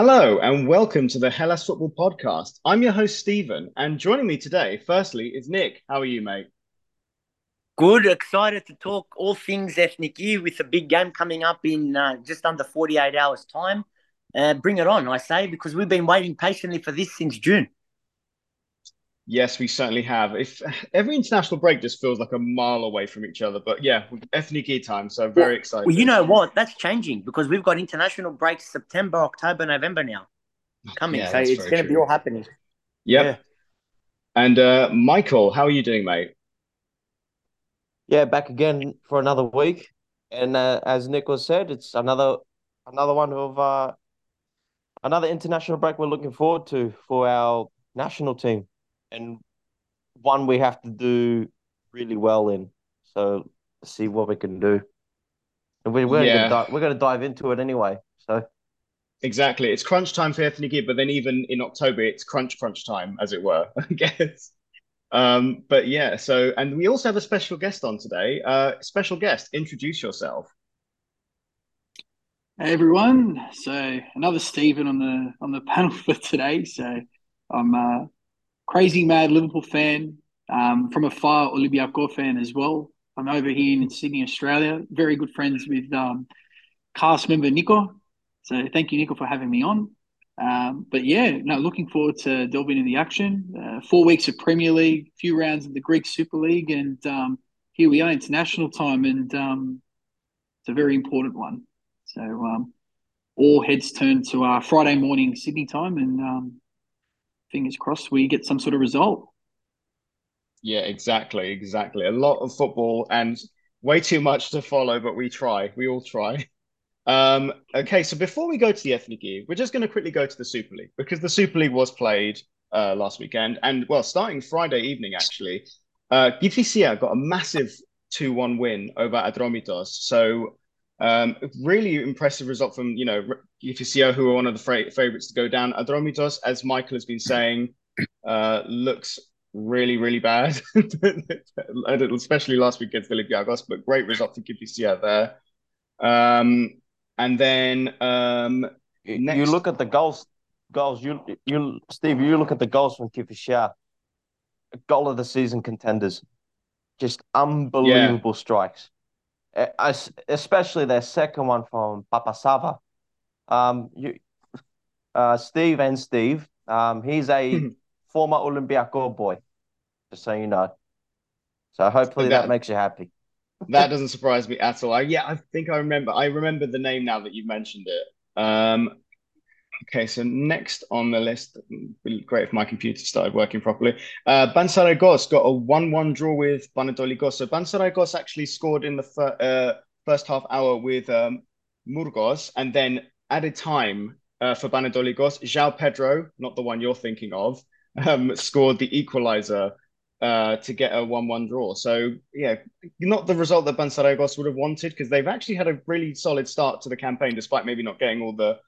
Hello and welcome to the Hellas Football Podcast. I'm your host, Stephen, and joining me today, firstly, is Nick. How are you, mate? Good, excited to talk all things Ethniki with a big game coming up in uh, just under 48 hours' time. Uh, bring it on, I say, because we've been waiting patiently for this since June. Yes, we certainly have. If every international break just feels like a mile away from each other, but yeah, Ethniki time, so very well, excited. Well, you know what? That's changing because we've got international breaks September, October, November now coming. Yeah, so it's going to be all happening. Yep. Yeah. And uh, Michael, how are you doing, mate? Yeah, back again for another week, and uh, as Nicholas said, it's another another one of uh, another international break we're looking forward to for our national team and one we have to do really well in. So see what we can do. And we're we're yeah. gonna we're gonna dive into it anyway. So exactly, it's crunch time for Ethniki, but then even in October, it's crunch crunch time, as it were. I guess. Um, but yeah, so and we also have a special guest on today. Uh, special guest, introduce yourself. Hey everyone. So another Stephen on the on the panel for today. So I'm uh, crazy mad Liverpool fan, um, from afar Olympiacos fan as well. I'm over here in Sydney, Australia. Very good friends with um, cast member Nico. So thank you, Nico, for having me on. Um, but yeah, no, looking forward to delving into the action. Uh, four weeks of Premier League, few rounds of the Greek Super League, and um, here we are, international time, and um, it's a very important one. So um, all heads turn to uh, Friday morning Sydney time, and um, fingers crossed we get some sort of result. Yeah, exactly, exactly. A lot of football and way too much to follow, but we try. We all try. Um, okay, so before we go to the Ethniki, we're just going to quickly go to the Super League because the Super League was played uh, last weekend, and well, starting Friday evening actually, uh, Kifisia got a massive two-one win over Atromitos. So um, really impressive result from you know UFCO, who are one of the fra- favorites to go down. Atromitos, as Michael has been saying, uh, looks really really bad, especially last week against Olympiacos. But great result for UFCO there. Um, and then um, next... you look at the goals. Goals, you you Steve, you look at the goals from Kifisia. Goal of the season contenders, just unbelievable yeah. strikes especially their second one from Papasava. Um, you, uh, Steve and Steve, um, he's a former Olympiaco boy, just so you know. So hopefully that, that makes you happy. that doesn't surprise me at all. I, yeah, I think I remember. I remember the name now that you've mentioned it. Um, Okay, so next on the list, great if my computer started working properly. Uh, Panserraikos got a 1-1 draw with Panetolikos. So Panserraikos actually scored in the fir- uh, first half hour with um, Murgos and then added time uh, for Panetolikos. João Pedro, not the one you're thinking of, um, scored the equalizer uh, to get a 1-1 draw. So yeah, not the result that Panserraikos would have wanted because they've actually had a really solid start to the campaign despite maybe not getting all the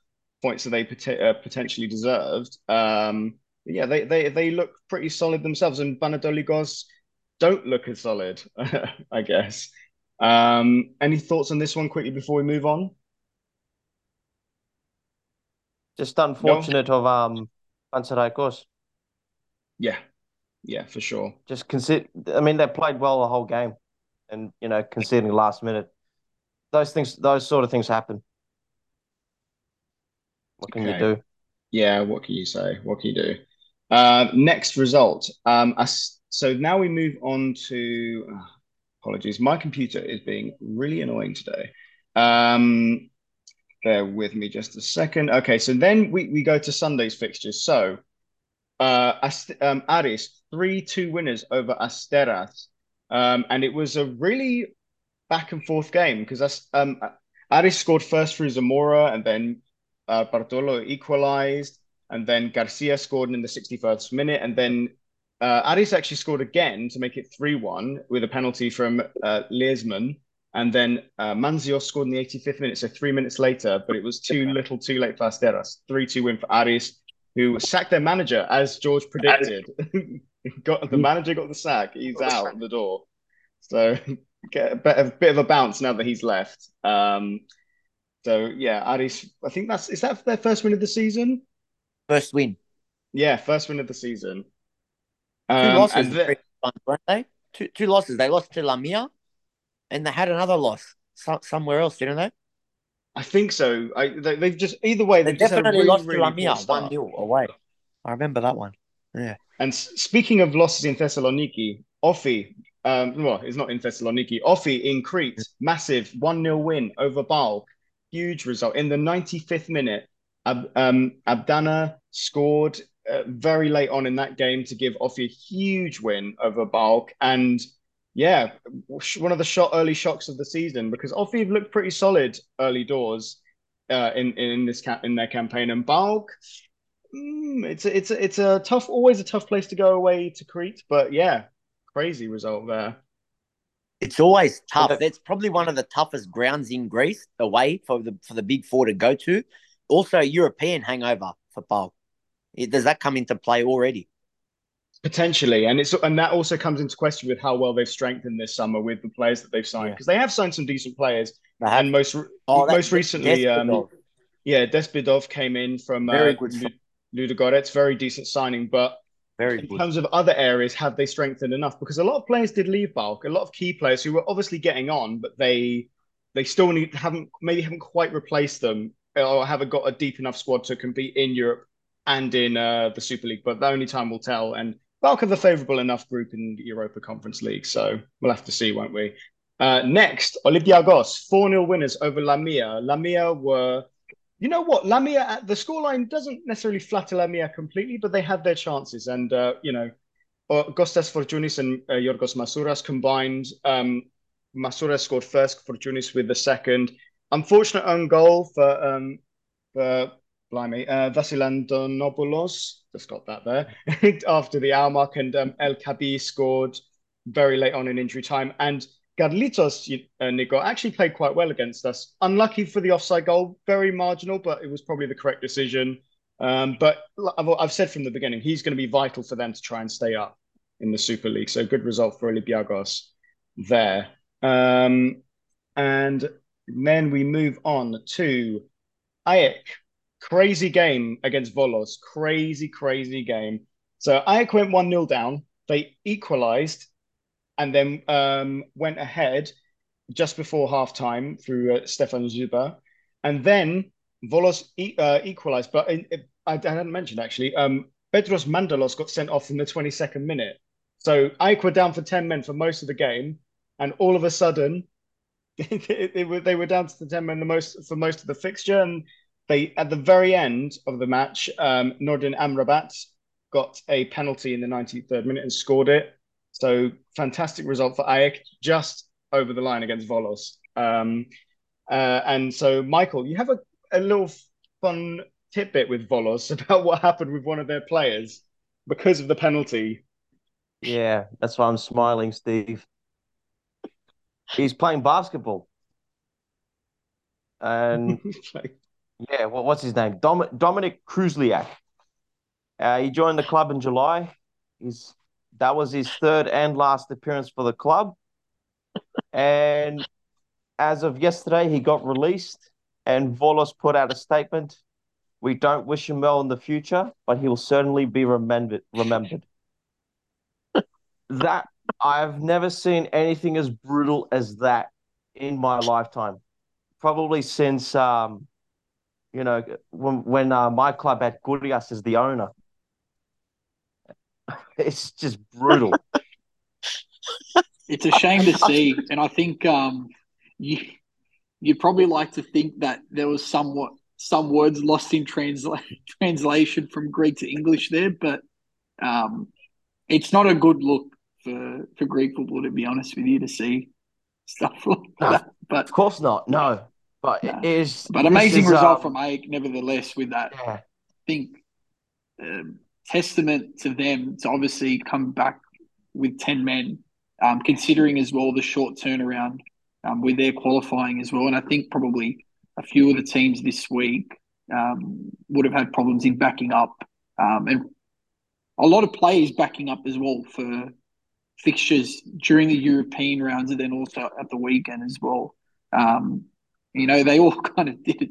points that they pot- uh, potentially deserved. Um, yeah, they, they they look pretty solid themselves, and Panetolikos don't look as solid, I guess. Um, any thoughts on this one quickly before we move on? Just unfortunate no? of um Panathinaikos. Yeah, yeah, for sure. Just consider. I mean, they played well the whole game, and you know, conceding last minute. Those things, those sort of things happen. What can okay. you do? Yeah, what can you say? What can you do? Uh, next result. Um, so now we move on to. Uh, apologies, my computer is being really annoying today. Um, bear with me just a second. Okay, so then we, we go to Sunday's fixtures. So, uh, um, Aris, 3 2 winners over Asteras. Um, and it was a really back and forth game because um, Aris scored first through Zamora and then uh, Bartolo equalized, and then Garcia scored in the 61st minute, and then uh, Aris actually scored again to make it 3 1 with a penalty from uh, Liesman. And then uh, Manzio scored in the 85th minute, so three minutes later, but it was too little too late for Asteras. 3 2 win for Aris, who sacked their manager, as George predicted. got The manager got the sack. He's out the door. So get a bit, a bit of a bounce now that he's left. Um, So yeah, Aris, I think that's is that their first win of the season? First win. Yeah, first win of the season. Two um, losses, the... weren't they? Two two losses. They lost to Lamia, and they had another loss somewhere else, didn't they? I think so. I, they, have just either way. They definitely really, lost really to Lamia one 0 away. I remember that one. Yeah. And speaking of losses in Thessaloniki, Ofi, um, well, it's not in Thessaloniki. Ofi in Crete, massive 1 0 win over PAOK. Huge result. In the 95th minute, Ab, um, Abdana scored uh, very late on in that game to give Ofi a huge win over PAOK. And yeah, one of the shot early shocks of the season because Ofi looked pretty solid early doors uh, in in this in their campaign, and PAOK, mm, it's a, it's a, it's a tough, always a tough place to go away to Crete, but yeah, crazy result there. It's always tough. That's probably one of the toughest grounds in Greece away for the for the big four to go to. Also, European hangover for PAOK. Does that come into play already? Potentially, and it's and that also comes into question with how well they've strengthened this summer with the players that they've signed because yeah. they have signed some decent players. And most oh, most recently, um, yeah, Despodov came in from very uh, good Ludogorets, very decent signing. But very in good. terms of other areas, have they strengthened enough? Because a lot of players did leave PAOK, a lot of key players who were obviously getting on, but they they still need haven't maybe haven't quite replaced them or haven't got a deep enough squad to compete in Europe and in uh, the Super League. But the only time will tell. And PAOK have a favourable enough group in the Europa Conference League, so we'll have to see, won't we? Uh, next, Olympiacos, 4 0 winners over Lamia. Lamia were, you know what? Lamia, at the scoreline doesn't necessarily flatter Lamia completely, but they had their chances. And, uh, you know, Kostas Fortounis and uh, Yorgos Masouras combined. Um, Masouras scored first, Fortounis with the second. Unfortunate own goal for, um, for blimey, uh, Vasilandonopoulos just got that there after the hour mark, and um, El Kaabi scored very late on in injury time. And Garlitos uh, Nico actually played quite well against us. Unlucky for the offside goal, very marginal, but it was probably the correct decision. Um, but I've, said from the beginning, he's going to be vital for them to try and stay up in the Super League. So good result for Olympiacos there. Um, and then we move on to AEK Crazy game against Volos. Crazy, crazy game. So AEK went 1 0 down. They equalized and then um, went ahead just before half time through uh, Stefan Zuber. And then Volos e- uh, equalized. But in, I, I, hadn't mentioned actually, um, Petros Mandalos got sent off in the 22nd minute. So AEK were down for 10 men for most of the game. And all of a sudden, they, were, they were down to the 10 men the most for most of the fixture. And they at the very end of the match, um, Nordin Amrabat got a penalty in the 93rd minute and scored it. So fantastic result for AEK, just over the line against Volos. Um, uh, and so, Michael, you have a, a little fun tidbit with Volos about what happened with one of their players because of the penalty. Yeah, that's why I'm smiling, Steve. He's playing basketball. And Yeah, well, what's his name? Dom- Dominic Kruzliak. Uh, he joined the club in July. He's that was his third and last appearance for the club. and as of yesterday, he got released, and Volos put out a statement. We don't wish him well in the future, but he will certainly be remembered. Remembered. that I've never seen anything as brutal as that in my lifetime. Probably since um, you know, when when uh, my club had Gurias as the owner, it's just brutal. it's a shame to see, and I think um, you you probably like to think that there was somewhat some words lost in transla- translation from Greek to English there, but um, it's not a good look for for Greek football to be honest with you to see stuff like no, that. But of course not. No, but it is. But amazing is, result um, from AEK, nevertheless. With that, yeah. I think um, testament to them to obviously come back with ten men, um, considering as well the short turnaround um, with their qualifying as well. And I think probably a few of the teams this week um, would have had problems in backing up, um, and a lot of players backing up as well for fixtures during the European rounds, and then also at the weekend as well. Um, You know, they all kind of did it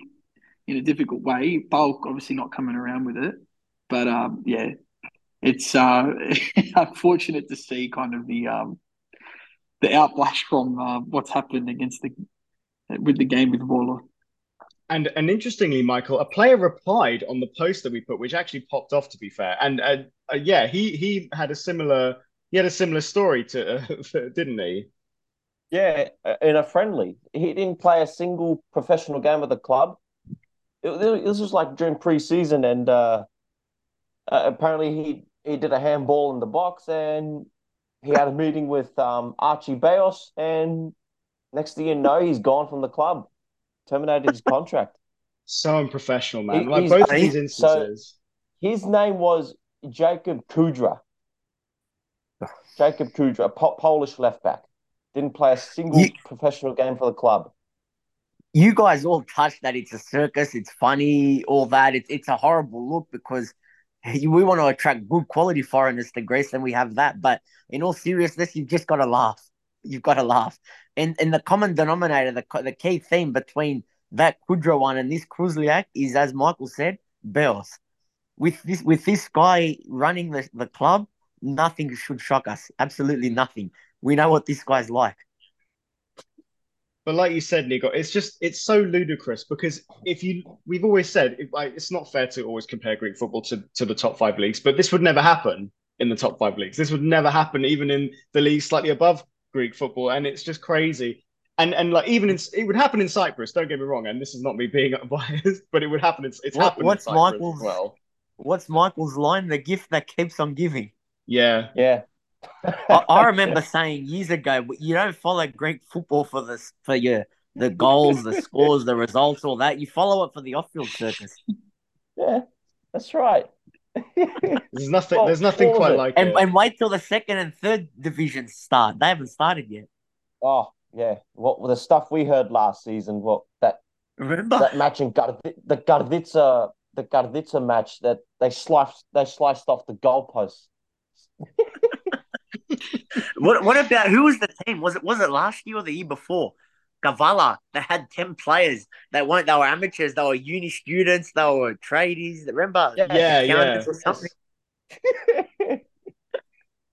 in a difficult way. PAOK obviously not coming around with it, but um, yeah, it's uh, unfortunate to see kind of the um, the outflash from uh, what's happened against the with the game with Waller. And and interestingly, Michael, a player replied on the post that we put, which actually popped off. To be fair, and uh, uh, yeah, he he had a similar he had a similar story to, uh, didn't he? Yeah, in a friendly, he didn't play a single professional game with the club. It, it, this was like during preseason, and uh, apparently he he did a handball in the box, and he had a meeting with um, Archie Bayos, and next thing you know, he's gone from the club terminated his contract. So unprofessional, man. He, like both of these instances. So his name was Jacob Kudra. Jacob Kudra, a po- Polish left back. Didn't play a single you, professional game for the club. You guys all touched that it's a circus, it's funny, all that. It's it's a horrible look because we want to attract good quality foreigners to Greece, and we have that. But in all seriousness, you've just got to laugh. You've got to laugh and and the common denominator, the the key theme between that Kudra one and this Kruzliak is, as Michael said, bells. With this with this guy running the, the club, nothing should shock us. Absolutely nothing. We know what this guy's like. But like you said, Nico, it's just it's so ludicrous because if you we've always said it, like, it's not fair to always compare Greek football to, to the top five leagues, but this would never happen in the top five leagues. This would never happen even in the league slightly above Greek football, and it's just crazy. And and like even in, it would happen in Cyprus. Don't get me wrong, and this is not me being biased, but it would happen. In, it's what, happened. What's Michael's well? What's Michael's line? The gift that keeps on giving. Yeah, yeah. I, I, remember saying years ago, you don't follow Greek football for this for your the goals, the scores, the results, all that. You follow it for the off-field circus. Yeah, that's right there's nothing. Well, there's nothing quite like and, it. And wait till the second and third divisions start. They haven't started yet. Oh yeah, what the stuff we heard last season? What that remember that match in Gar- the Gardica the Gardica match that they sliced they sliced off the goalpost. what what about who was the team? Was it was it last year or the year before? Kavala, they had 10 players. They weren't, they were amateurs, they were uni students, they were tradies. Remember? Yeah, yeah. Or something.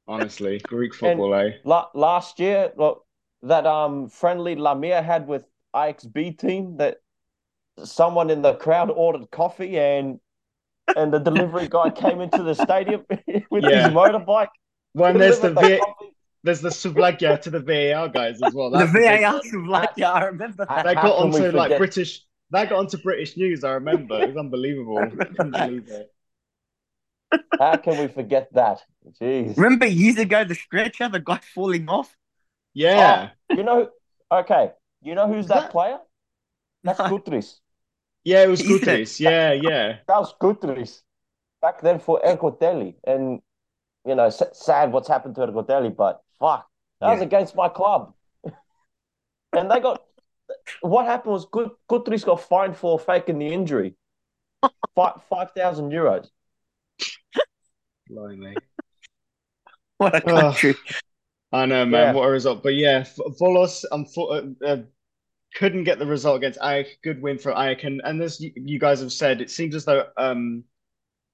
Honestly, Greek football, and eh? La- last year, look, that um friendly Lamia had with IXB team that someone in the crowd ordered coffee and and the delivery guy came into the stadium with yeah. his motorbike. When there's the, the there's the Souvlaki to the VAR guys as well. That's the VAR Souvlaki, I remember that. That got onto like British. That got onto British news. I remember. It was unbelievable. I couldn't believe it. How can we forget that? Jeez. Remember years ago the stretcher, the guy falling off. Yeah. Oh, you know. Okay. You know who's that, that, player? That's no. Gutris. Yeah, it was Gutris. Yeah, yeah. That was Gutris back then for Ergotelli, and you know, sad what's happened to Ergotelli, but fuck, that yeah. was against my club. and they got what happened was good Gutris got fined for faking the injury. Five five thousand euros. Blimey. What a country. I know, man. Yeah. What a result. But yeah, Volos um, uh, couldn't get the result against AEK. Good win for AEK. And, and as you guys have said, it seems as though um,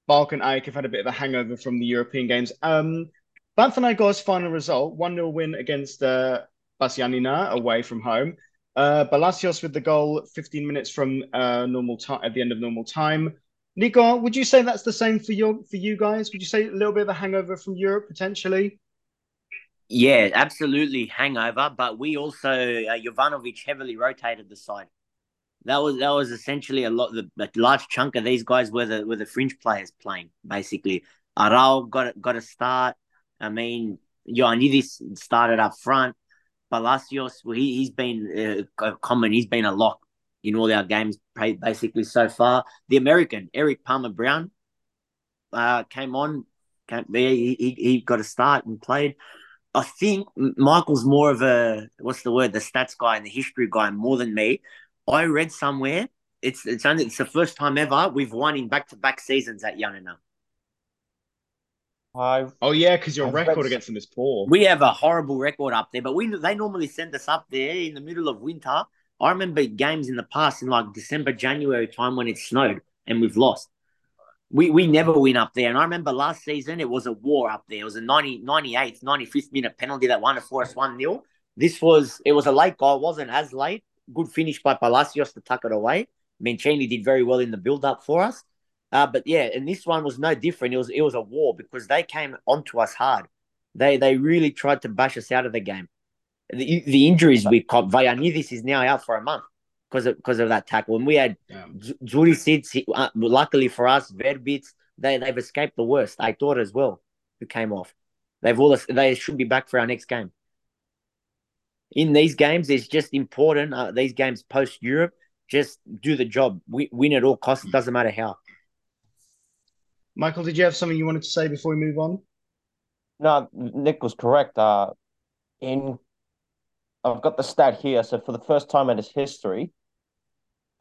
Balkan AEK have had a bit of a hangover from the European games. Um, Panathinaikos' final result, 1-0 win against uh, PAS Giannina away from home. Uh, Palacios with the goal 15 minutes from uh, normal time at the end of normal time. Nico, would you say that's the same for your for you guys? Would you say a little bit of a hangover from Europe potentially? Yeah, absolutely hangover. But we also uh, Jovanovic heavily rotated the side. That was that was essentially a lot. The a large chunk of these guys were the were the fringe players playing basically. Arau got got a start. I mean, Ioannidis started up front. Palacios, well, he, he's been uh, common. He's been a lock in all our games basically so far. The American, Erik Palmer-Brown, uh, came on. Came, he, he, he got a start and played. I think Michael's more of a, what's the word, the stats guy and the history guy more than me. I read somewhere it's it's only it's the first time ever we've won in back to back seasons at Yanina. I've, oh yeah, because your I've record against them is poor. We have a horrible record up there, but we they normally send us up there in the middle of winter. I remember games in the past in like December, January time when it snowed and we've lost. We we never win up there. And I remember last season it was a war up there. It was a 90, 98th, 95th minute penalty that won it for us 1 0. This was it was a late goal, it wasn't as late. Good finish by Palacios to tuck it away. Mancini did very well in the build up for us. Uh, but yeah, and this one was no different. It was it was a war because they came onto us hard. They they really tried to bash us out of the game. The, the injuries we caught, Vagiannidis is now out for a month because of because of that tackle. And we had yeah. Đuričić, uh, luckily for us, Verbič, they they've escaped the worst. I thought as well, who came off. They've all they should be back for our next game. In these games, it's just important. Uh, these games post Europe, just do the job. We win at all costs. It doesn't matter how. Michael, did you have something you wanted to say before we move on? No, Nick was correct. Uh, in I've got the stat here. So for the first time in its history,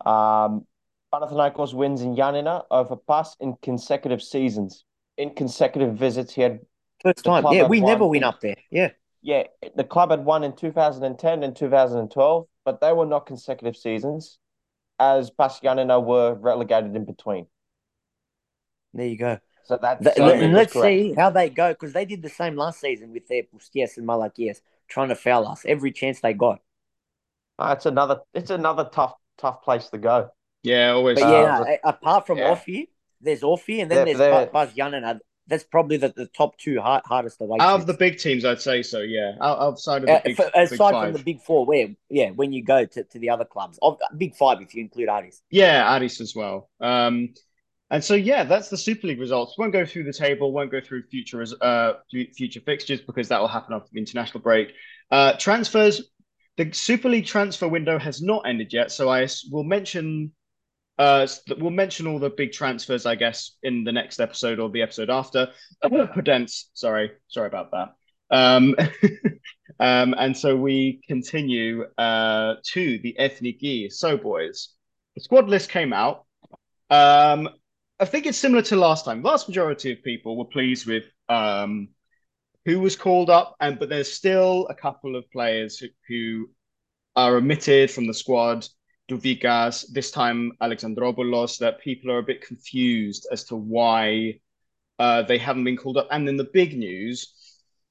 um, Panathinaikos wins in Yanina over PAS in consecutive seasons. In consecutive visits, he had first time. Yeah, we never win up there. Yeah, yeah. The club had won in 2010 and 2012, but they were not consecutive seasons, as PAS Yanina were relegated in between. There you go. So that's the, and let's see how they go because they did the same last season with their Pustias and Malakias trying to foul us every chance they got. Uh, it's another it's another tough tough place to go. Yeah, always. But yeah, uh, apart from yeah. OFI, there's OFI, and then they're, there's Buzz Young, and that's probably the, the top two hard, hardest away. Out of the big teams, I'd say so. Yeah, outside of the uh, big, for, aside big from the big four, where yeah, when you go to, to the other clubs, big five if you include Aris. Yeah, Aris as well. Um, and so, yeah, that's the Super League results. Won't go through the table, won't go through future uh, future fixtures because that will happen after the international break. Uh, transfers, the Super League transfer window has not ended yet, so I will mention uh, we'll mention all the big transfers, I guess, in the next episode or the episode after. Prudence, sorry, sorry about that. Um, um, and so we continue uh, to the Ethniki. So, boys, the squad list came out. Um, I think it's similar to last time. Vast majority of people were pleased with um, who was called up, and but there's still a couple of players who, who are omitted from the squad. Douvikas, this time Alexandropoulos, that people are a bit confused as to why uh, they haven't been called up. And then the big news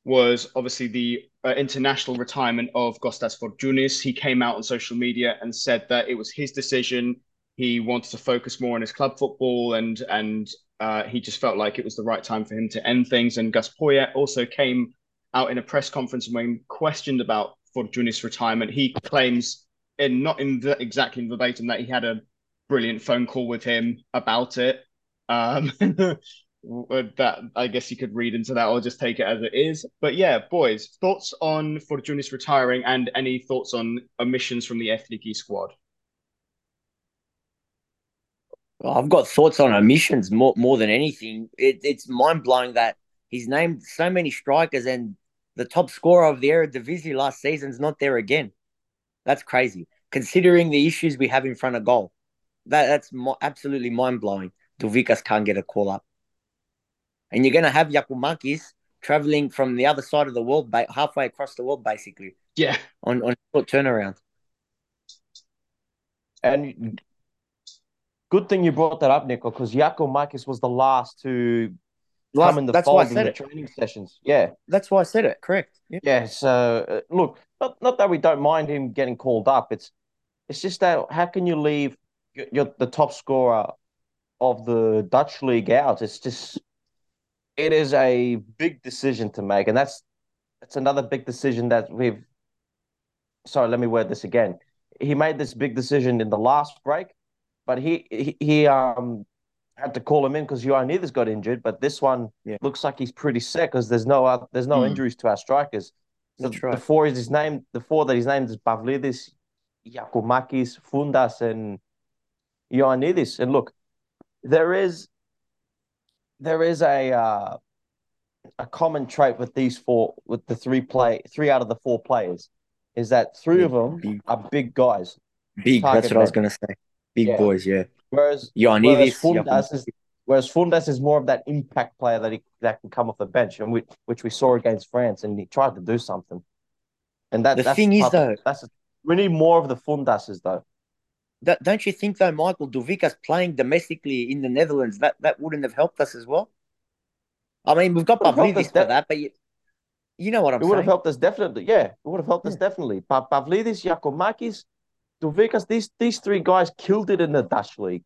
was obviously the uh, international retirement of Kostas Fortounis. He came out on social media and said that it was his decision he wanted to focus more on his club football and and uh, he just felt like it was the right time for him to end things. And Gus Poyet also came out in a press conference when questioned about Fortounis' retirement. He claims, in not in the, exactly verbatim, that he had a brilliant phone call with him about it. Um, that I guess you could read into that or just take it as it is. But yeah, boys, thoughts on Fortounis retiring and any thoughts on omissions from the Ethniki squad? I've got thoughts on omissions more more than anything. It, it's mind blowing that he's named so many strikers and the top scorer of the Eredivisie last season's not there again. That's crazy, considering the issues we have in front of goal. That that's mo- absolutely mind blowing. Douvikas can't get a call up, and you're going to have Giakoumakis traveling from the other side of the world, halfway across the world, basically. Yeah, on on short turnaround. And Good thing you brought that up, Nico, because Giakoumakis was the last to last, come in the fold in the it. training sessions. Yeah, that's why I said it. Correct. Yeah. yeah so uh, look, not not that we don't mind him getting called up. It's it's just that how can you leave your, your the top scorer of the Dutch league out? It's just it is a big decision to make, and that's that's another big decision that we've. Sorry, let me word this again. He made this big decision in the last break, but he he, he um had to call him in because Ioannidis got injured. But this one yeah. looks like he's pretty sick because there's no uh, there's no mm. injuries to our strikers. That's right. The four is his name. The four that he's named is Pavlidis, Giakoumakis, Fountas, and Ioannidis. And look, there is there is a uh, a common trait with these four with the three play three out of the four players is that three yeah. of them big. are big guys. Big. That's what men. I was going to say. Big yeah. boys, yeah. Whereas whereas Fountas is whereas Fountas is more of that impact player that he that can come off the bench, and we, which we saw against France, and he tried to do something. And that the thing is though, that's we need more of the fundasses though. That, don't you think though, Michael Douvikas playing domestically in the Netherlands that that wouldn't have helped us as well? I mean, we've got Pavlidis for that, but you, you know what I'm it saying. It would have helped us definitely. Yeah, it would have helped us definitely. Pa- Pavlidis, Giakoumakis, Douvikas, these these three guys killed it in the Dutch league.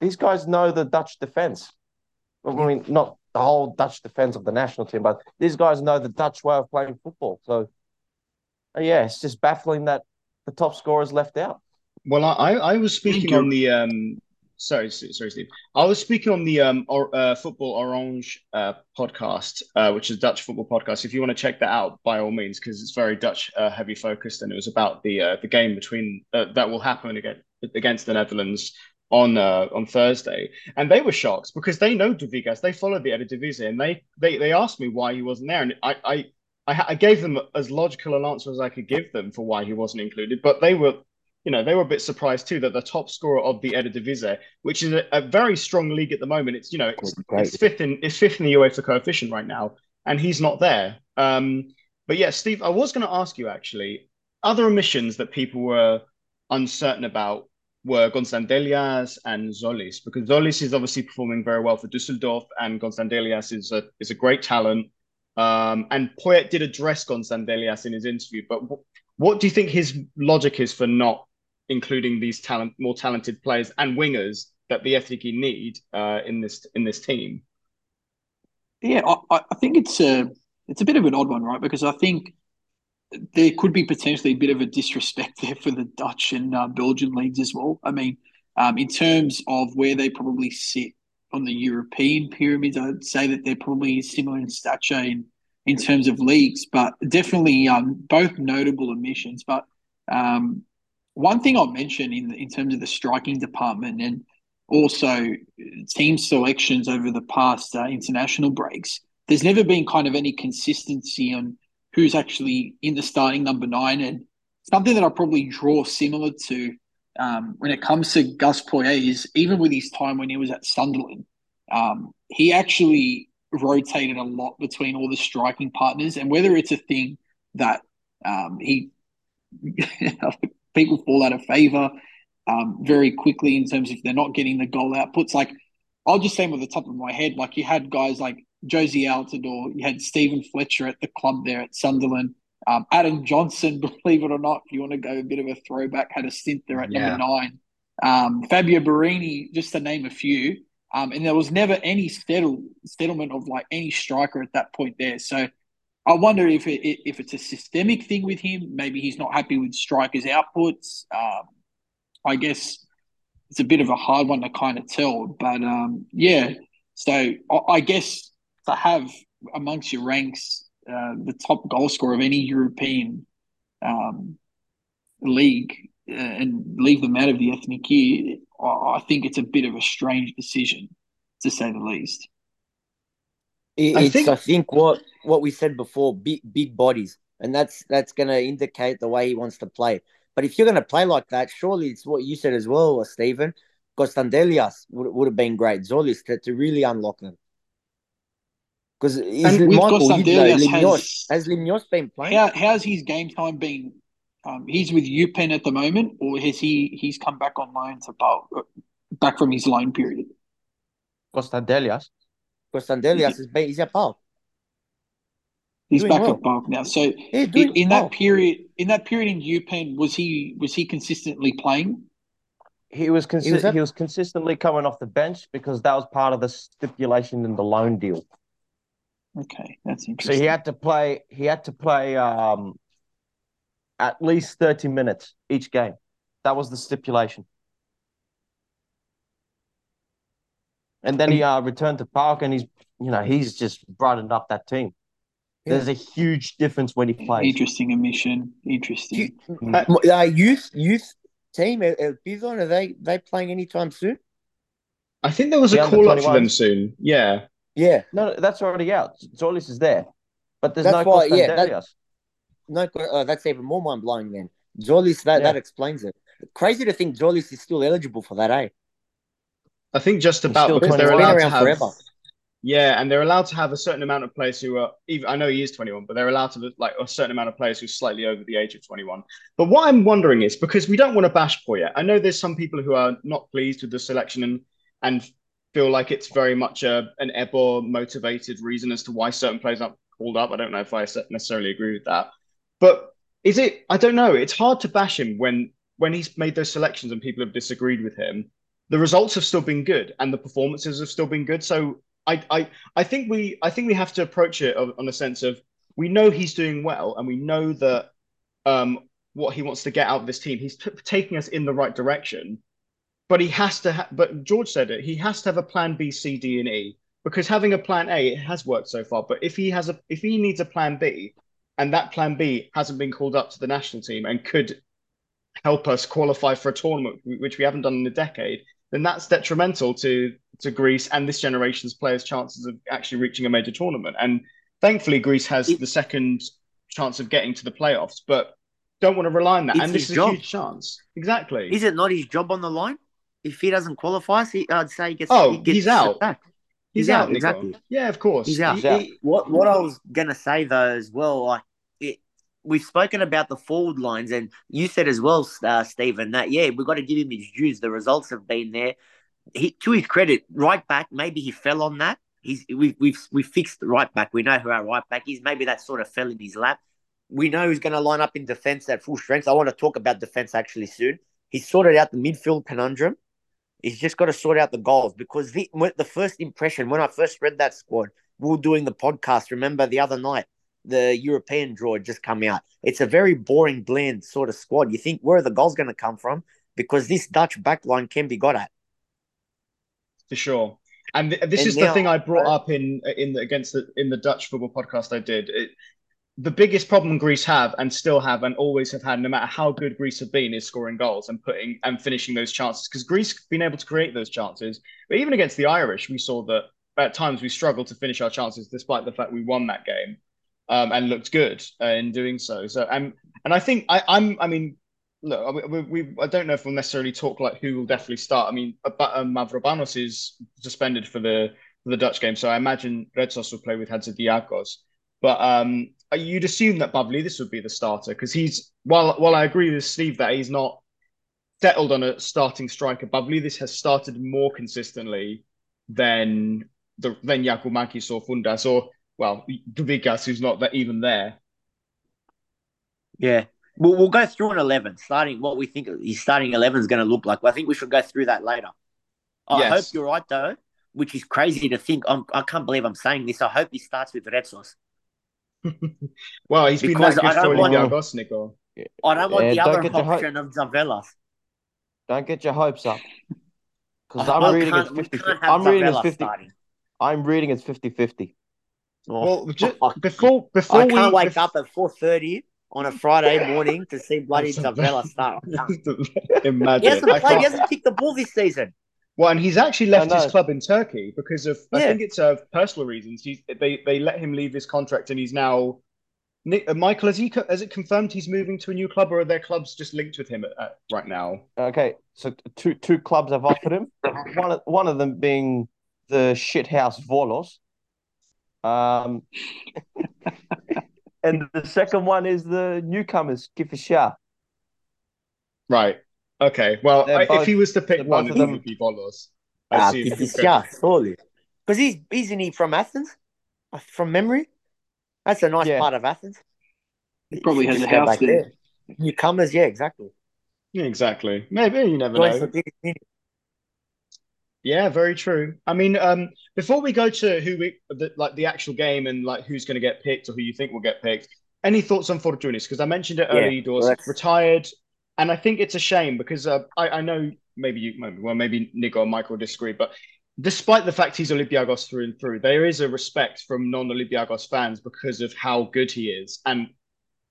These guys know the Dutch defense. I mean, not the whole Dutch defense of the national team, but these guys know the Dutch way of playing football. So, uh, yeah, it's just baffling that the top scorers left out. Well, I, I was speaking on the um, sorry, sorry, Steve. I was speaking on the um, or, uh, Football Orange uh, podcast, uh, which is a Dutch football podcast. If you want to check that out, by all means, because it's very Dutch uh, heavy focused, and it was about the uh, the game between uh, that will happen against against the Netherlands on on Thursday, and they were shocked because they know Douvikas, they followed the Eredivisie, and they they they asked me why he wasn't there, and I I I, gave them as logical an answer as I could give them for why he wasn't included, but they were you know, they were a bit surprised too that the top scorer of the Eredivisie, which is a, a very strong league at the moment, it's you know it's, it's, fifth in it's fifth in the UEFA coefficient right now, and he's not there. Um, but yeah, Steve, I was going to ask you actually other omissions that people were uncertain about were Gonçalves and Tzolis because Tzolis is obviously performing very well for Düsseldorf, and Gonçalves is a is a great talent. Um, and Poyet did address Gonçalves in his interview, but what do you think his logic is for not including these talent, more talented players and wingers that the Ethniki need uh, in this in this team? Yeah, I, I think it's a it's a bit of an odd one, right? Because I think there could be potentially a bit of a disrespect there for the Dutch and uh, Belgian leagues as well. I mean, um, in terms of where they probably sit on the European pyramids, I'd say that they're probably similar in stature in, in terms of leagues, but definitely um, both notable omissions. But um, one thing I'll mention in in terms of the striking department and also team selections over the past uh, international breaks, there's never been kind of any consistency on who's actually in the starting number nine, and something that I probably draw similar to um, when it comes to Gus Poyet is even with his time when he was at Sunderland, um, he actually rotated a lot between all the striking partners, and whether it's a thing that um, he people fall out of favor um, very quickly in terms of if they're not getting the goal outputs. Like I'll just say with the top of my head, like you had guys like Jozy Altidore, you had Steven Fletcher at the club there at Sunderland. Um, Adam Johnson, believe it or not, if you want to go a bit of a throwback, had a stint there at yeah. number nine. Um, Fabio Borini, just to name a few. Um, and there was never any settle, settlement of like any striker at that point there. So I wonder if it, if it's a systemic thing with him. Maybe he's not happy with strikers' outputs. Um, I guess it's a bit of a hard one to kind of tell, but um, yeah. So I, I, guess to have amongst your ranks uh, the top goal scorer of any European um, league uh, and leave them out of the Ethniki, I, I think it's a bit of a strange decision, to say the least. It's, I think, I think what what we said before, big big bodies, and that's that's going to indicate the way he wants to play. But if you're going to play like that, surely it's what you said as well, Stephen. Konstantelias would, would have been great. Tzolis to, to really unlock them. Because Michael, you know, Limnios, has, has Limnios been playing? How, how's his game time been? Um, he's with UPenn at the moment, or has he he's come back on loan to Pau, back from his loan period? Costandelias. Konstantelias is he's at Pau. He's back well. at Bath now. So yeah, in, in that period, in that period in UPenn, was he was he consistently playing? He was, consi- he was, he was consistently coming off the bench because that was part of the stipulation in the loan deal. Okay, that's interesting. So he had to play. He had to play um, at least thirty minutes each game. That was the stipulation. And then he uh, returned to Park, and he's you know he's just brightened up that team. Yeah. There's a huge difference when he plays. Interesting omission. Interesting. Uh, uh, youth youth team El Pizon, are they they playing anytime soon? I think there was a call up for them soon. Yeah. Yeah. No, that's already out. Tzolis is there, but there's that's no why, yeah, that, no, uh, that's even more mind blowing. Then Tzolis, that yeah. that explains it. Crazy to think Tzolis is still eligible for that, eh? I think just about because they're allowed to have. Forever Yeah, and they're allowed to have a certain amount of players who are even I know he is 21, but they're allowed to like a certain amount of players who are slightly over the age of 21. But what I'm wondering is because we don't want to bash Poyet. I know there's some people who are not pleased with the selection and and feel like it's very much a an Ebor motivated reason as to why certain players aren't called up. I don't know if I necessarily agree with that. But is it I don't know. It's hard to bash him when when he's made those selections and people have disagreed with him. The results have still been good and the performances have still been good. So I, I, I think we, I think we have to approach it on a sense of we know he's doing well, and we know that um, what he wants to get out of this team, he's t- taking us in the right direction. But he has to. Ha- but George said it. He has to have a plan B, C, D, and E because having a plan A it has worked so far. But if he has a, if he needs a plan B, and that plan B hasn't been called up to the national team and could help us qualify for a tournament, which we haven't done in a decade, then that's detrimental to to Greece and this generation's players' chances of actually reaching a major tournament. And thankfully, Greece has it, the second chance of getting to the playoffs, but don't want to rely on that. And this is job. a huge chance. Exactly. Is it not his job on the line? If he doesn't qualify, he, I'd say he gets. Oh, he gets he's out. Back. He's, he's out, out exactly. Yeah, of course. He's out. He's out. what what I was gonna say though as well, like it, we've spoken about the forward lines, and you said as well, uh, Stephen, that yeah, we've got to give him his dues. The results have been there he, to his credit, right back, maybe he fell on that. He's we've we've we fixed the right back. We know who our right back is. Maybe that sort of fell in his lap. We know who's going to line up in defence at full strength. I want to talk about defence actually soon. He's sorted out the midfield conundrum. He's just got to sort out the goals because the the first impression when I first read that squad, we were doing the podcast. Remember the other night, the European draw had just come out. It's a very boring, bland sort of squad. You think where are the goals going to come from? Because this Dutch backline can be got at for sure. And th- this and is the thing I brought up in in the, against the in the Dutch football podcast I did. It, the biggest problem Greece have and still have and always have had, no matter how good Greece have been, is scoring goals and putting and finishing those chances. Because Greece been able to create those chances, but even against the Irish, we saw that at times we struggled to finish our chances, despite the fact we won that game um, and looked good uh, in doing so. So, and and I think I, I'm, I mean, look, we, we, I don't know if we'll necessarily talk like who will definitely start. I mean, um, Mavropanos is suspended for the for the Dutch game, so I imagine Retsos will play with Hatzidiakos. But um, you'd assume that Pavlidis would be the starter because he's while while I agree with Steve that he's not settled on a starting striker. Pavlidis has started more consistently than the than Giakoumakis or Fountas or well Douvikas, who's not that even there. Yeah, We'll, we'll go through an 11, starting what we think his starting 11 is going to look like. I think we should go through that later. I yes. hope you're right, though, which is crazy to think. I'm, I can not believe I'm saying this. I hope he starts with Retsos. well, he's because been that good for Olympiacos, Nico. I don't want yeah, the other option ho- of Zavelas. Don't get your hopes up. Because I'm reading it's 50 I'm reading it's 50 starting. I'm reading it's 50 50. Well, just, before before I can't we, wake up at four thirty on a Friday morning to see bloody Zavella start. Imagine. He hasn't played. He hasn't kicked the ball this season. Well, and he's actually left his club in Turkey because of yeah. I think it's uh, personal reasons. He's they they let him leave his contract, and he's now. Nick, uh, Michael, has he has it confirmed he's moving to a new club, or are their clubs just linked with him at, at, right now? Okay, so two two clubs have offered him. one of one of them being the shithouse Volos. Um, and the second one is the newcomers, Kifisia. Right. Okay. Well, I, both, if he was to pick one, of them would be Volos. Ah, Kifisia, surely. Because he's isn't he from Athens? Uh, from memory, that's a nice yeah. part of Athens. He probably has a house there. there. Newcomers, yeah, exactly. Yeah, exactly. Maybe you never know. Yeah, very true. I mean, um, before we go to who we the, like the actual game and like who's going to get picked or who you think will get picked, any thoughts on Fortounis? Because I mentioned it earlier, yeah, doors well, retired, and I think it's a shame because uh, I, I know maybe you, maybe, well, maybe Nico or Michael disagree, but despite the fact he's Olympiacos through and through, there is a respect from non-Olympiacos fans because of how good he is, and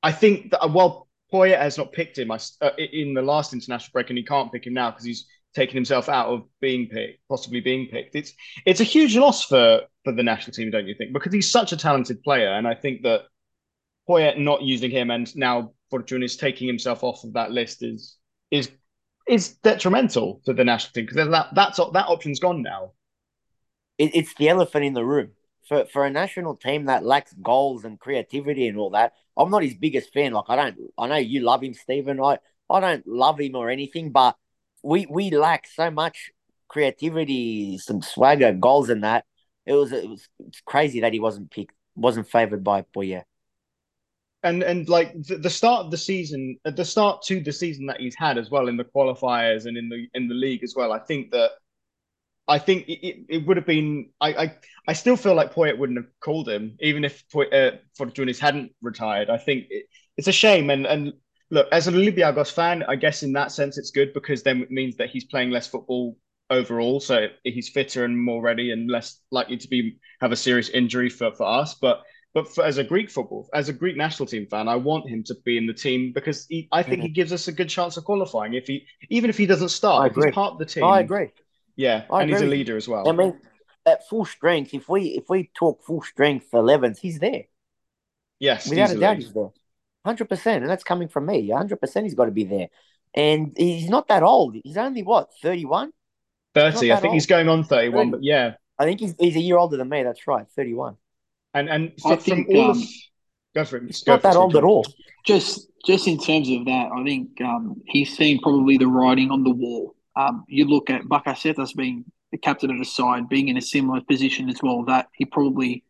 I think that while Poyet has not picked him I, uh, in the last international break, and he can't pick him now because he's taking himself out of being picked, possibly being picked. It's it's a huge loss for for the national team, don't you think? Because he's such a talented player, and I think that Poyet not using him and now Fortounis taking himself off of that list is is is detrimental to the national team because that that's that option's gone now. it, it's the elephant in the room. For for a national team that lacks goals and creativity and all that, I'm not his biggest fan. Like I don't, I know you love him, Stephen. I I don't love him or anything, but we we lack so much creativity, some swagger, goals, and that. It was it was crazy that he wasn't picked, wasn't favored by Poyet. And and like the, start of the season, at the start to the season that he's had as well in the qualifiers and in the in the league as well. I think that I think it, it would have been. I, I I still feel like Poyet wouldn't have called him even if Poyet, uh, Fortounis hadn't retired. I think it, it's a shame. And and look, as an Olympiacos fan, I guess in that sense it's good because then it means that he's playing less football overall, so he's fitter and more ready and less likely to be have a serious injury for for us. But but for, as a Greek football, as a Greek national team fan, I want him to be in the team because he, I think mm-hmm. he gives us a good chance of qualifying. If he, even if he doesn't start, if he's part of the team. I agree. Yeah, I and agree. he's a leader as well. I mean, at full strength, if we if we talk full strength 11s, he's there. Yes, without easily. a doubt, he's there. Hundred percent, and that's coming from me. Hundred percent, he's got to be there. And he's not that old. He's only what thirty one. Thirty. I think old. he's going on thirty one. But yeah, I think he's he's a year older than me. That's right, thirty one. And and I think, all um, of, go for it. It's not that old at all. Just just in terms of that, I think um, he's seen probably the writing on the wall. Um, you look at Bakasetas being the captain of the side, being in a similar position as well, that he probably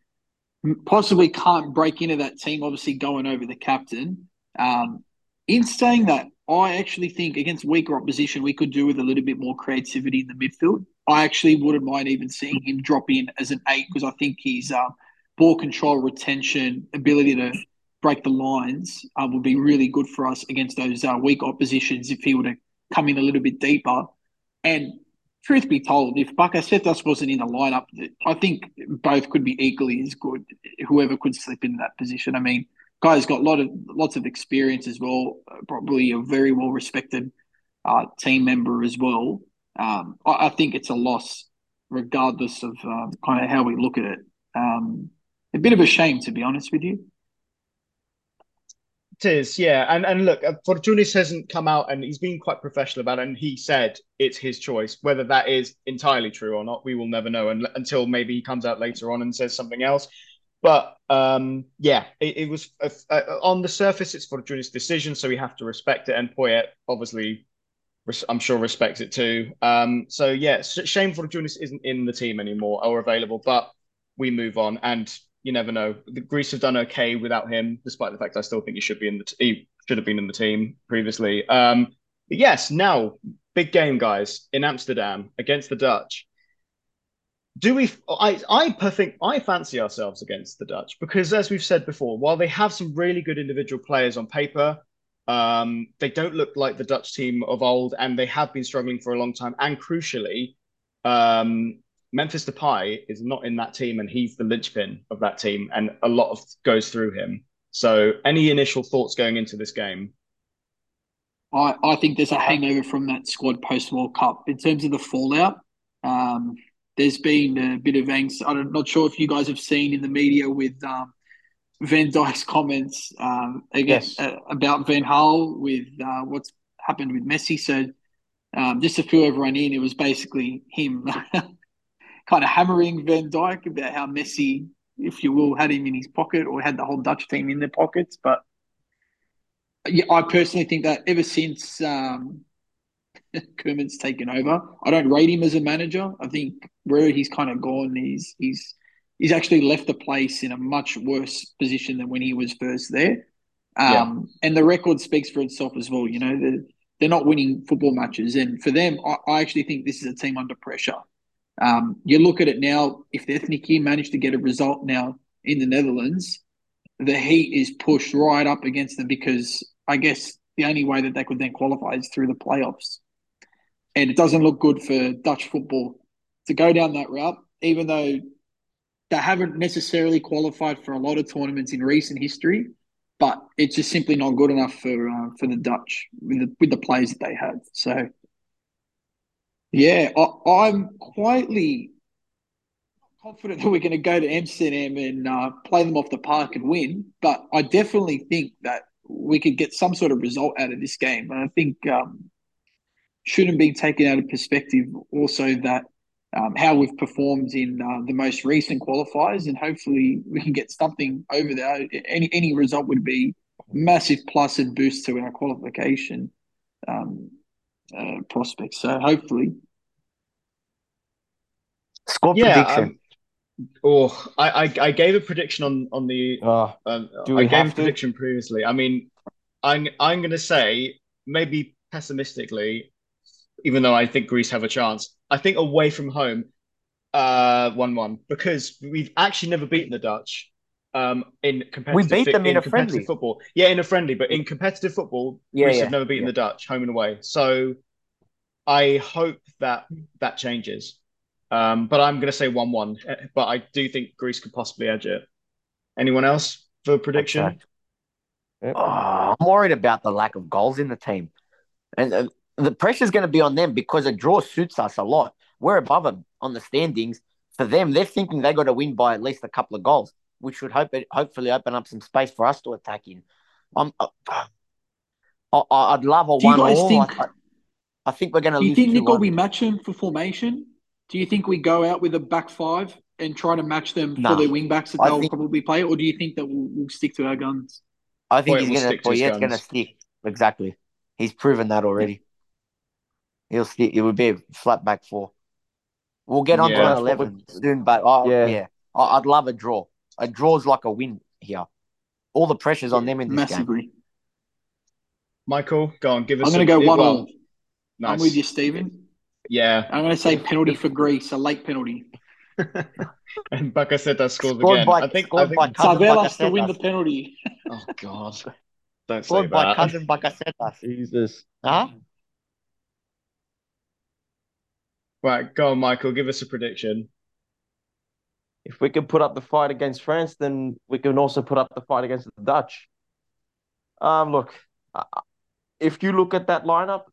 possibly can't break into that team, obviously going over the captain. Um, in saying that, I actually think against weaker opposition, we could do with a little bit more creativity in the midfield. I actually wouldn't mind even seeing him drop in as an eight because I think his uh, ball control, retention, ability to break the lines uh, would be really good for us against those uh, weak oppositions if he were to come in a little bit deeper. And truth be told, if Bakasetas wasn't in the lineup, I think both could be equally as good. Whoever could slip into that position. I mean, guy's got a lot of lots of experience as well. Probably a very well respected uh, team member as well. Um, I, I, think it's a loss, regardless of uh, kind of how we look at it. Um, a bit of a shame, to be honest with you. It is, yeah. And and look, Fortounis hasn't come out and he's been quite professional about it. And he said it's his choice. Whether that is entirely true or not, we will never know and, until maybe he comes out later on and says something else. But um, yeah, it, it was uh, uh, on the surface, it's Fortounis' decision, so we have to respect it. And Poyet obviously, I'm sure, respects it too. Um, so yeah, shame Fortounis isn't in the team anymore or available, but we move on. And you never know. The Greece have done okay without him, despite the fact I still think he should be in the t- he should have been in the team previously. Um, yes, now big game, guys, in Amsterdam against the Dutch. Do we? I I think I fancy ourselves against the Dutch because, as we've said before, while they have some really good individual players on paper, um, they don't look like the Dutch team of old, and they have been struggling for a long time. And crucially, um, Memphis Depay is not in that team, and he's the linchpin of that team, and a lot of goes through him. So, any initial thoughts going into this game? I, I think there's a hangover from that squad post World Cup in terms of the fallout. Um, there's been a bit of angst. I'm not sure if you guys have seen in the media with um, Van Dijk's comments um, against, yes. uh, about Van Gaal with uh, what's happened with Messi. So, um, just to fill everyone in, it was basically him kind of hammering Van Dijk about how Messi, if you will, had him in his pocket or had the whole Dutch team in their pockets. But yeah, I personally think that ever since um, Koeman's taken over, I don't rate him as a manager. I think where he's kind of gone, he's he's he's actually left the place in a much worse position than when he was first there. Um, yeah. And the record speaks for itself as well. You know, they're, they're not winning football matches. And for them, I, I actually think this is a team under pressure. Um, you look at it now, if the Ethniki manage to get a result now in the Netherlands, the heat is pushed right up against them because I guess the only way that they could then qualify is through the playoffs. And it doesn't look good for Dutch football to go down that route, even though they haven't necessarily qualified for a lot of tournaments in recent history. But it's just simply not good enough for uh, for the Dutch with the, with the players that they have. So yeah, I, am quietly confident that we're going to go to Amsterdam and uh, play them off the park and win. But I definitely think that we could get some sort of result out of this game. And I think um, shouldn't be taken out of perspective also that um, how we've performed in uh, the most recent qualifiers, and hopefully we can get something over there. Any any result would be massive plus and boost to our qualification um, uh, prospects. So hopefully, score Yeah, prediction. um, oh, I, I I gave a prediction on on the Uh, um, Do I we gave a have to? prediction previously. I mean, I'm I'm gonna say maybe pessimistically, even though I think Greece have a chance. I think away from home, uh, one one because we've actually never beaten the Dutch. Um, in competitive We beat them in a competitive friendly. football. Yeah, in a friendly, but in competitive football, Yeah, Greece yeah, have never beaten yeah. the Dutch home and away. So I hope that that changes. Um, but I'm going to say 1 1. But I do think Greece could possibly edge it. Anyone else for a prediction? Okay. Yep. Oh, I'm worried about the lack of goals in the team. And uh, the pressure's going to be on them because a draw suits us a lot. We're above them on the standings. For them, they're thinking they got to win by at least a couple of goals, which should hope hopefully open up some space for us to attack in. I'm, uh, I, I'd love a Do one guys all. think- I, I think we're going to do you think two Nicole one. we match them for formation? Do you think we go out with a back five and try to match them Nah. for their wing backs that I they'll think- probably play, or do you think that we'll, we'll stick to our guns? I think Boy, he's going to. to yeah, it's going to stick. Exactly. He's proven that already. He'll stick. It would be a flat back four. We'll get on Yeah. to an what eleven soon, but oh, Yeah. yeah, I'd love a draw. A draw's like a win here. All the pressure's on them in this game. Michael, go on, give us I'm going to go one well, all. Nice. I'm with you, Stephen. Yeah. I'm going to say penalty for Greece, a late penalty. and Bakasetas scores Scored again. by- I think, I think by Cousin Savelas to win the penalty. Oh God. Don't say Scored by that. cousin Bakasetas. Jesus. Huh? Right, go on, Michael, give us a prediction. If we can put up the fight against France, then we can also put up the fight against the Dutch. Um, look, if you look at that lineup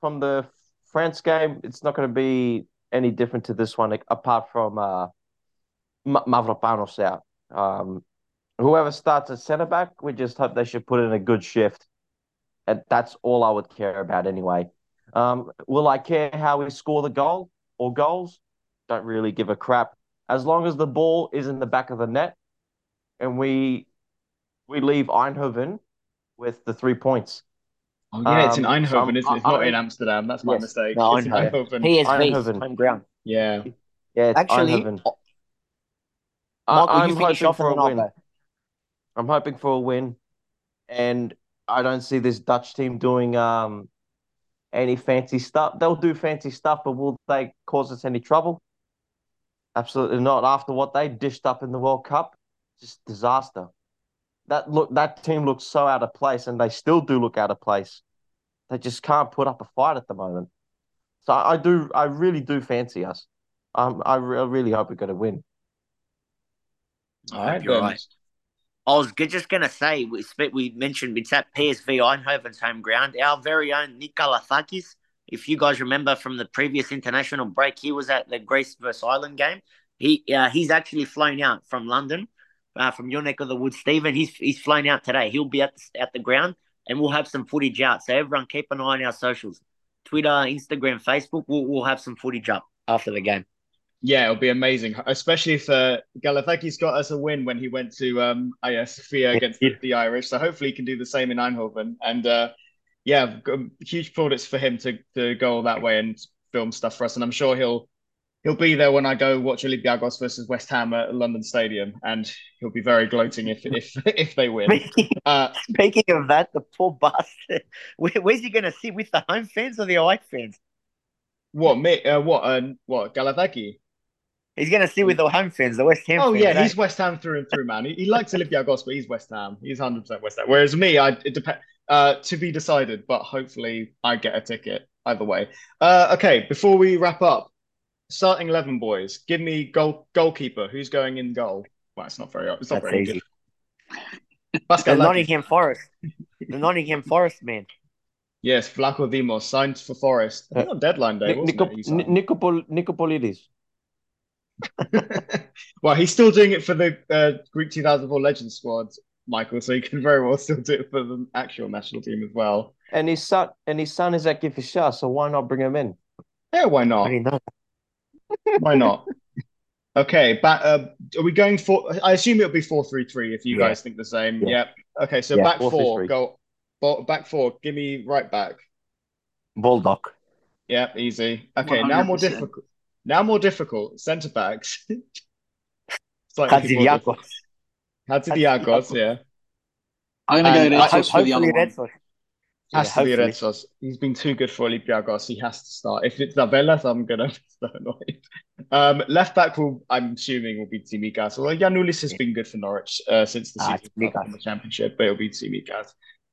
from the France game, it's not going to be any different to this one, apart from uh, Mavropanos out. Um, whoever starts at centre back, we just hope they should put in a good shift, and that's all I would care about anyway. Um, will I care how we score the goal or goals? Don't really give a crap as long as the ball is in the back of the net and we we leave Eindhoven with the three points. Oh yeah, it's in Um, Eindhoven, I'm- isn't it? It's not I- in Amsterdam. That's my Yes. mistake. No, it's in Eindhoven. Eindhoven. PSV, Eindhoven. home ground. Yeah. Yeah, it's Actually, Eindhoven. I- Michael, I'm you finish hoping off for a win. go. I'm hoping for a win, and I don't see this Dutch team doing um any fancy stuff. They'll do fancy stuff, but will they cause us any trouble? Absolutely not. After what they dished up in the World Cup, just disaster. That look, that team looks so out of place, and they still do look out of place. They just can't put up a fight at the moment. So I do, I really do fancy us. Um, I, re- I really hope we're going to win. All I you're right. I was just going to say, we, spe- we mentioned it's at PSV Eindhoven's home ground. Our very own Nick Galathakis, if you guys remember from the previous international break, he was at the Greece versus Ireland game. He uh, He's actually flown out from London, uh, from your neck of the woods, Stephen. He's, he's flown out today. He'll be at the, at the ground and we'll have some footage out. So everyone keep an eye on our socials Twitter, Instagram, Facebook. We'll, we'll have some footage up after the game. Yeah, it'll be amazing, especially if uh, Galathakis got us a win when he went to um, Sophia against the, the Irish. So hopefully he can do the same in Eindhoven. And uh, yeah, huge plaudits for him to to go all that way and film stuff for us. And I'm sure he'll he'll be there when I go watch Olympiacos versus West Ham at London Stadium, and he'll be very gloating if if if they win. Speaking, Uh, speaking of that, the poor bastard. Where, where's he going to sit with the home fans or the away fans? what me? Uh, what? Uh, what? Galathaki? He's going to sit with the home fans, the West Ham Oh fans. yeah, eh? he's West Ham through and through, man. He, he likes Olympiacos, but he's West Ham. He's hundred percent West Ham. Whereas me, I it depends. Uh, to be decided, but hopefully I get a ticket either way. Uh, okay, before we wrap up, starting eleven boys. Give me goal goalkeeper. Who's going in goal? Well, it's not very. It's not That's very easy. good. The Pascal Lacki. Nottingham Forest. The Nottingham Forest man. Yes, Vlachodimos signed for Forest. I think on deadline day, Ni- wasn't Nico, it? He signed. Ni- Nicopol- Nikopolidis. well, he's still doing it for the uh, Greek 2004 Legends squad, Michael. So he can very well still do it for the actual national team as well. And his son and his son is at Kifisia, so why not bring him in? Yeah, why not? didn't know. Why not? Okay, back. Uh, are we going for? I assume it'll be four three three. If you Yeah. guys think the same, Yeah. yep. Okay, so Yeah, back 4-3-3. four. Go. Back four. Give me right back. Bulldog. Yep, easy. Okay, now more difficult. Now more difficult. Centre backs. Slightly more difficult. Hatzidiakos, yeah. I'm gonna And go to Tos for the other one. Retsos. Yeah, Has to be hopefully. Retsos. He's been too good for Olympiacos. He has to start. If it's Zavelas, I'm gonna be so annoyed. Um, left back will, I'm assuming, will be Tsimikas. Although Giannoulis has been good for Norwich uh, since the Ah, season started Tsimikas. in the championship, but it'll be Tsimikas.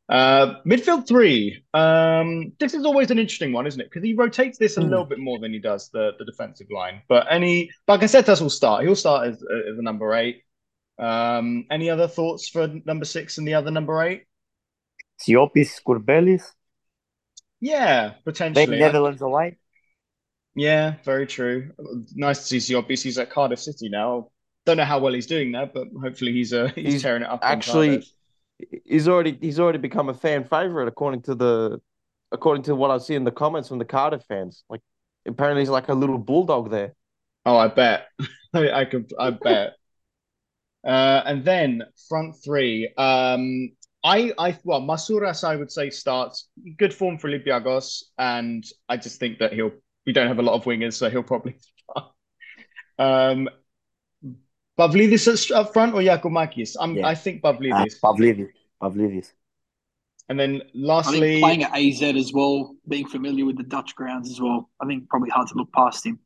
Uh, midfield three. Um, this is always an interesting one, isn't it? Because he rotates this a Hmm. little bit more than he does the, the defensive line. But any Bakasetas will start. He'll start as, as a number eight. Um, any other thoughts for number six and the other number eight? Siopis Kourbelis. Yeah, potentially. I- Netherlands away. Yeah, very true. Nice to see Siopis. He's at Cardiff City now. Don't know how well he's doing there, but hopefully he's uh, he's, He's tearing it up. actually he's already he's already become a fan favorite according to the according to what I see in the comments from the Cardiff fans. Like apparently he's like a little bulldog there. Oh, I bet. I, I could. I bet. Uh, and then front three. Um, I, I, well, Masouras, I would say starts good form for Olympiacos, and I just think that he'll. We don't have a lot of wingers, so he'll probably start. Um, Pavlidis at, up front or Giakoumakis? I'm, Yeah. I think Pavlidis. Pavlidis. Pavlidis. And then I think lastly, playing at AZ as well, being familiar with the Dutch grounds as well. I think probably hard to look past him.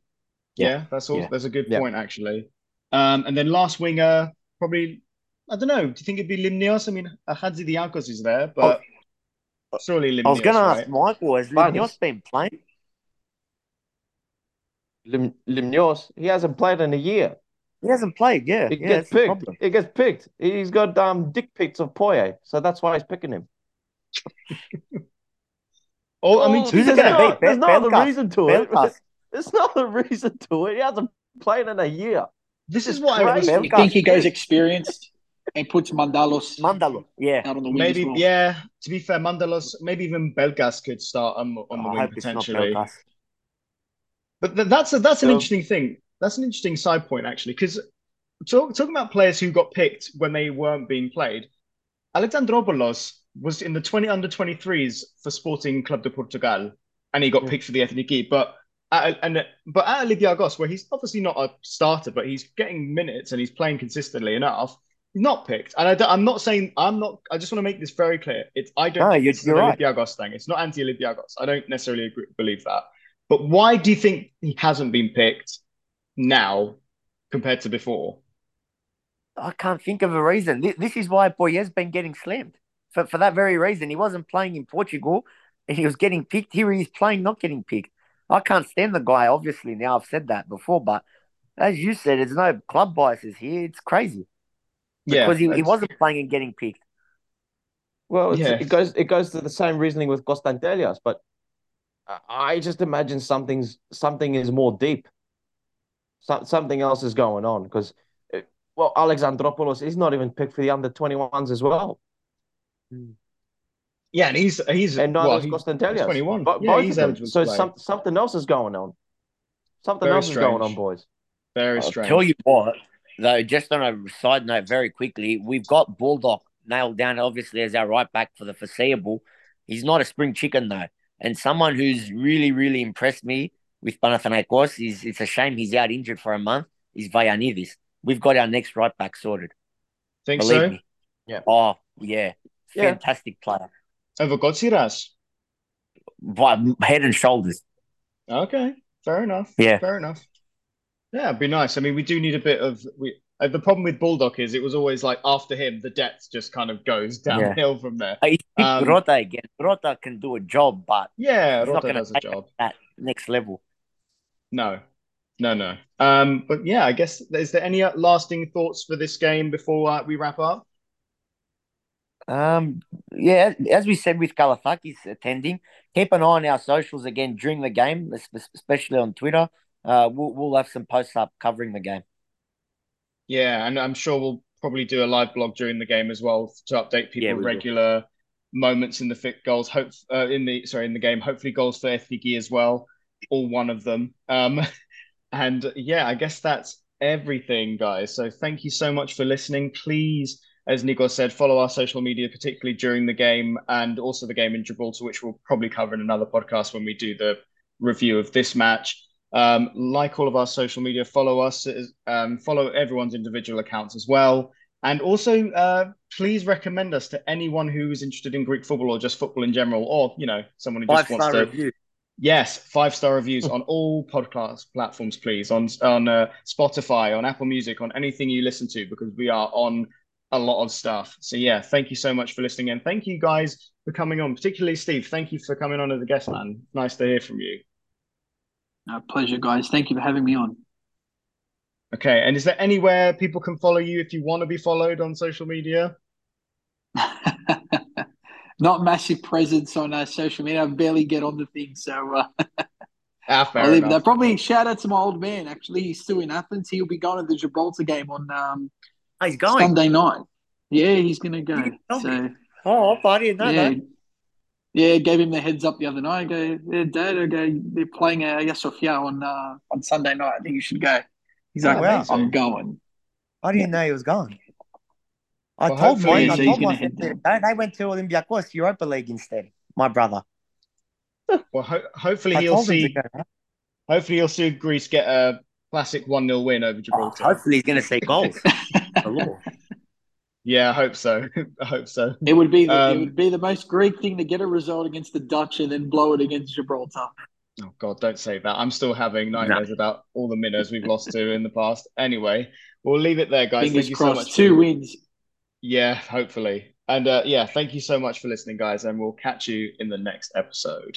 Yeah, that's all. Yeah. That's a good Yeah. point, actually. Um, and then last winger, probably. I don't know. Do you think it'd be Limnios? I mean, Hatzidiakos is there, but surely Limnios, I was going to ask right? Michael, has Fine. Limnios been playing? Lim Limnios, he hasn't played in a year. He hasn't played, yeah. He yeah, gets picked. problem. He gets picked. He's got um dick pics of Poyet, so that's why he's picking him. Oh, I mean, Oh, to be Who's it there's no. There's no other reason to it. There's no other reason to it. He hasn't played in a year. This is why what I was crazy. Think he goes experienced and puts Mantalos Mandalo, yeah. out on the wing Maybe, well? yeah. To be fair, Mantalos, maybe even Pelkas could start on, on the I wing hope it's not potentially. But th- that's a, that's an So- interesting thing. That's an interesting side point actually, because talk, talking about players who got picked when they weren't being played, Alexandropoulos was in the twenty under twenty threes for Sporting Club de Portugal, and he got Yeah. picked for the Ethniki. But at, and but at Olympiacos, where he's obviously not a starter, but he's getting minutes and he's playing consistently enough. He's not picked, and I don't, I'm not saying I'm not. I just want to make this very clear. It's I don't No, you're- it's an you're right. Olympiacos thing. It's not anti-Olympiacos. I don't necessarily agree, believe that. But why do you think he hasn't been picked now compared to before? I can't think of a reason. Thi- This is why Poyet's been getting slammed. For, for that very reason. He wasn't playing in Portugal and he was getting picked. Here he is playing, not getting picked. I can't stand the guy, obviously. Now I've said that before, but as you said, there's no club biases here. It's crazy. Yeah, Because he, he wasn't playing and getting picked. Well, it's, Yeah. it goes it goes to the same reasoning with Konstantelias, but I- I just imagine something's something is more deep. So, something else is going on because, eh, well, Alexandropoulos is not even picked for the under 21s as well, hmm. Yeah, and he's he's and neither well, is he- Konstantelias. he's 21. Bo- Yeah, both he's of them. So some, something else is going on. Something Very else is going on, boys. very I'll strange. tell you what, though, just on a side note, very quickly, we've got Bulldog nailed down, obviously, as our right back for the foreseeable. He's not a spring chicken, though. And someone who's really, really impressed me with Panathinaikos is it's a shame he's out injured for a month, is Vagiannidis. We've got our next right back sorted. Think Believe so? me. Yeah. Oh, yeah. Yeah. Fantastic player. Over Gotsiras. But head and shoulders. Okay, fair enough. Yeah. fair enough. Yeah, it'd be nice. I mean, we do need a bit of we. Uh, the problem with Bulldog is it was always like after him, the depth just kind of goes Yeah. downhill from there. I think Um, Rota again. Rota can do a job, but Yeah, He's Rota does a job. that next level. No, no, no. Um, but yeah, I guess is there any uh, lasting thoughts for this game before uh, we wrap up? Um, yeah, as we said with Galathakis attending, keep an eye on our socials again during the game, especially on Twitter. Uh, we'll, we'll have some posts up covering the game. Yeah, and I'm sure we'll probably do a live blog during the game as well to update people Yeah, we will. regular moments in the fit goals. Hope uh, in the sorry in the game. Hopefully goals for FPG as well, all one of them. Um, and yeah, I guess that's everything, guys. So thank you so much for listening. Please, as Nico said, follow our social media, particularly during the game and also the game in Gibraltar, which we'll probably cover in another podcast when we do the review of this match. Um, like all of our social media, follow us, um, follow everyone's individual accounts as well. And also, uh, please recommend us to anyone who is interested in Greek football or just football in general, or you know, someone who Five just wants to. Review. Yes, five star reviews on all podcast platforms, please. On on uh, Spotify, on Apple Music, on anything you listen to, because we are on a lot of stuff. So yeah, thank you so much for listening, and thank you guys for coming on. Particularly Steve, thank you for coming on as a guest, man. Nice to hear from you. No, pleasure, guys. Thank you for having me on. Okay, and is there anywhere people can follow you if you want to be followed on social media? Not massive presence on uh, social media. I barely get on the thing, so uh, ah, fair enough. that. Probably shout out to my old man. Actually, he's still in Athens. He'll be going to the Gibraltar game on um, oh, he's going Sunday night. Yeah, he's going to go. So, oh, I didn't know yeah, that. Yeah, gave him the heads up the other night. I go, yeah, Dad, I go, they're playing uh, Hagia Sophia on uh, on Sunday night. I think you should go. He's like, wow. I'm going. I didn't know he was going. I well, told mine, I told my they, they went to Olympiacos Europa League instead. My brother. Well, ho- hopefully he'll see. Hopefully he'll see Greece get a classic one 0 win over Gibraltar. Oh, hopefully he's going to see goals. yeah, I hope so. I hope so. It would be the, um, it would be the most Greek thing to get a result against the Dutch and then blow it against Gibraltar. Oh God, don't say that. I'm still having nightmares no. about all the minnows we've lost to in the past. Anyway, we'll leave it there, guys. Fingers Thank you crossed. so much. Two wins. Yeah, hopefully. And uh, yeah, thank you so much for listening, guys, and we'll catch you in the next episode.